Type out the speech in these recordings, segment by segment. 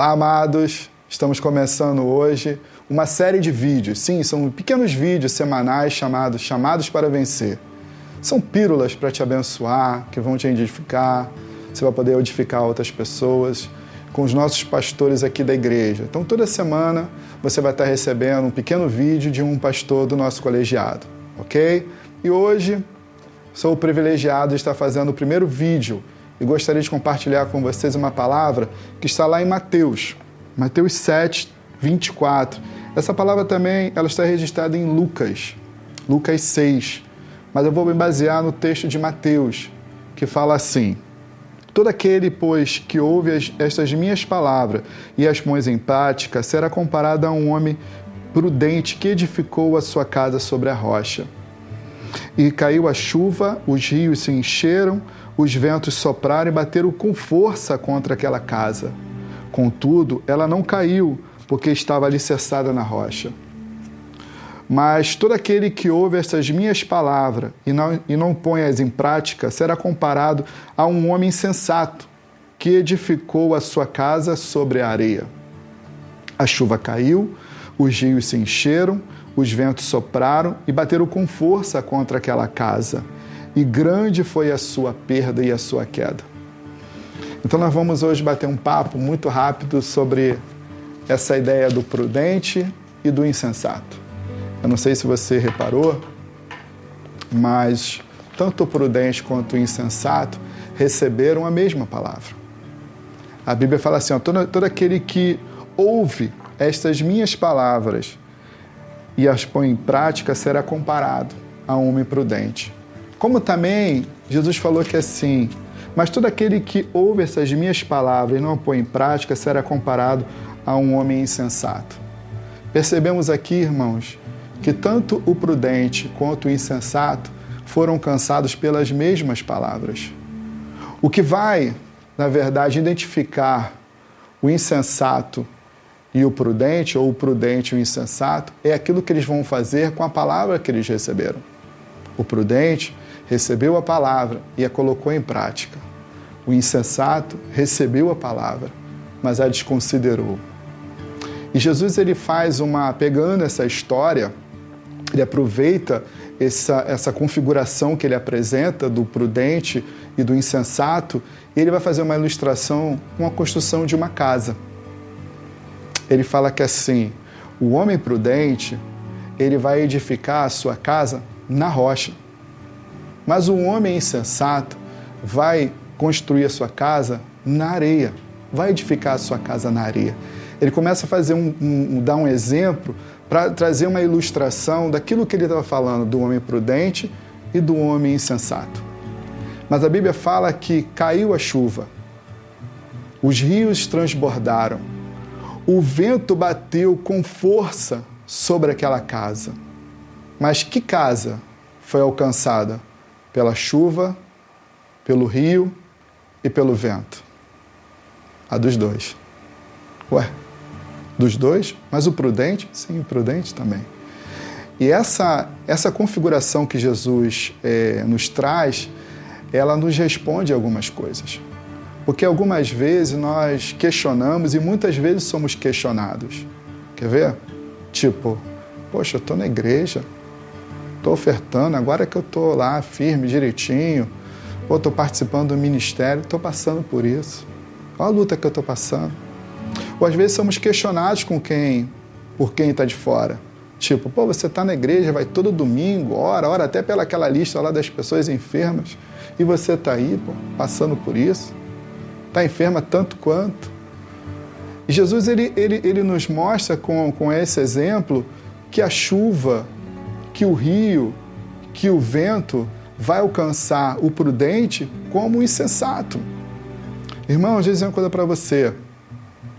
Olá, amados! Estamos começando hoje uma série de vídeos. Sim, são pequenos vídeos semanais chamados Chamados para Vencer. São pílulas para te abençoar, que vão te edificar. Você vai poder edificar outras pessoas com os nossos pastores aqui da igreja. Então, toda semana você vai estar recebendo um pequeno vídeo de um pastor do nosso colegiado, ok? E hoje sou o privilegiado de estar fazendo o primeiro vídeo e gostaria de compartilhar com vocês uma palavra que está lá em Mateus, Mateus 7, 24. Essa palavra também ela está registrada em Lucas, Lucas 6, mas eu vou me basear no texto de Mateus, que fala assim: Todo aquele, pois, que ouve as, estas minhas palavras e as põe em prática, será comparado a um homem prudente que edificou a sua casa sobre a rocha. E caiu a chuva, os rios se encheram, os ventos sopraram e bateram com força contra aquela casa. Contudo, ela não caiu, porque estava alicerçada na rocha. Mas todo aquele que ouve estas minhas palavras e não, e não põe-as em prática será comparado a um homem insensato que edificou a sua casa sobre a areia. A chuva caiu, os rios se encheram, os ventos sopraram e bateram com força contra aquela casa e grande foi a sua perda e a sua queda. Então, nós vamos hoje bater um papo muito rápido sobre essa ideia do prudente e do insensato. Eu não sei se você reparou, mas tanto o prudente quanto o insensato receberam a mesma palavra. A Bíblia fala assim: ó, todo, todo aquele que ouve estas minhas palavras e as põe em prática será comparado a um homem prudente como também Jesus falou que assim, mas todo aquele que ouve essas minhas palavras e não põe em prática será comparado a um homem insensato. Percebemos aqui, irmãos, que tanto o prudente quanto o insensato foram cansados pelas mesmas palavras. O que vai, na verdade, identificar o insensato e o prudente, ou o prudente e o insensato, é aquilo que eles vão fazer com a palavra que eles receberam. O prudente recebeu a palavra e a colocou em prática. O insensato recebeu a palavra, mas a desconsiderou. E Jesus ele faz uma pegando essa história, ele aproveita essa, essa configuração que ele apresenta do prudente e do insensato, e ele vai fazer uma ilustração com a construção de uma casa. Ele fala que assim, o homem prudente, ele vai edificar a sua casa na rocha. Mas o homem insensato vai construir a sua casa na areia, vai edificar a sua casa na areia. Ele começa a fazer um, um dar um exemplo para trazer uma ilustração daquilo que ele estava falando do homem prudente e do homem insensato. Mas a Bíblia fala que caiu a chuva, os rios transbordaram, o vento bateu com força sobre aquela casa. Mas que casa foi alcançada? pela chuva, pelo rio e pelo vento. A dos dois. Ué, dos dois? Mas o prudente? Sim, o prudente também. E essa, essa configuração que Jesus é, nos traz, ela nos responde algumas coisas. Porque algumas vezes nós questionamos e muitas vezes somos questionados. Quer ver? Tipo, poxa, eu estou na igreja, estou ofertando, agora que eu estou lá firme, direitinho, ou estou participando do ministério, estou passando por isso. Olha a luta que eu estou passando. Ou às vezes somos questionados com quem, por quem está de fora. Tipo, pô, você está na igreja, vai todo domingo, ora, ora até pelaquela lista lá das pessoas enfermas, e você está aí, pô, passando por isso. Está enferma tanto quanto. E Jesus ele, ele, ele nos mostra com, com esse exemplo que a chuva que o rio, que o vento vai alcançar o prudente como o insensato. Irmão, às vezes é uma coisa para você.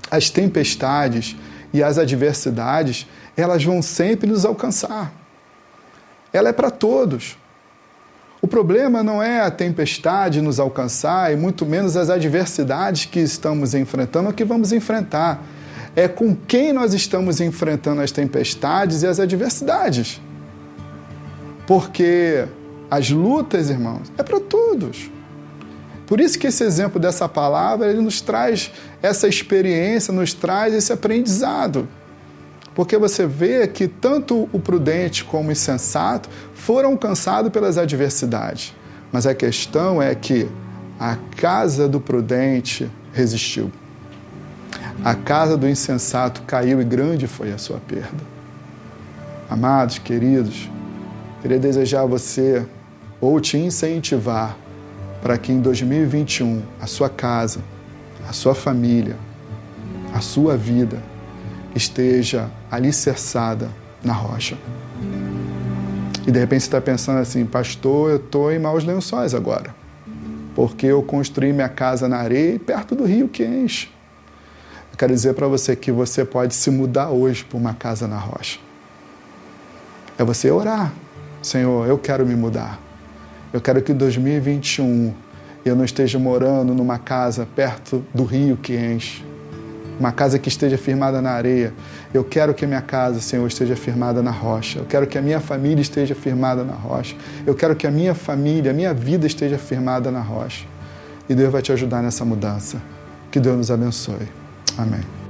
As tempestades e as adversidades, elas vão sempre nos alcançar. Ela é para todos. O problema não é a tempestade nos alcançar e muito menos as adversidades que estamos enfrentando ou que vamos enfrentar. É com quem nós estamos enfrentando as tempestades e as adversidades. Porque as lutas, irmãos, é para todos. Por isso que esse exemplo dessa palavra, ele nos traz essa experiência, nos traz esse aprendizado. Porque você vê que tanto o prudente como o insensato foram alcançados pelas adversidades. Mas a questão é que a casa do prudente resistiu. A casa do insensato caiu e grande foi a sua perda. Amados, queridos, queria desejar a você ou te incentivar para que em 2021 a sua casa, a sua família, a sua vida esteja alicerçada na rocha. E de repente você está pensando assim, pastor, eu estou em maus lençóis agora, porque eu construí minha casa na areia perto do rio que enche. Eu quero dizer para você que você pode se mudar hoje para uma casa na rocha. É você orar, Senhor, eu quero me mudar. Eu quero que em 2021 eu não esteja morando numa casa perto do rio que enche uma casa que esteja firmada na areia. Eu quero que a minha casa, Senhor, esteja firmada na rocha. Eu quero que a minha família esteja firmada na rocha. Eu quero que a minha família, a minha vida esteja firmada na rocha. E Deus vai te ajudar nessa mudança. Que Deus nos abençoe. Amém.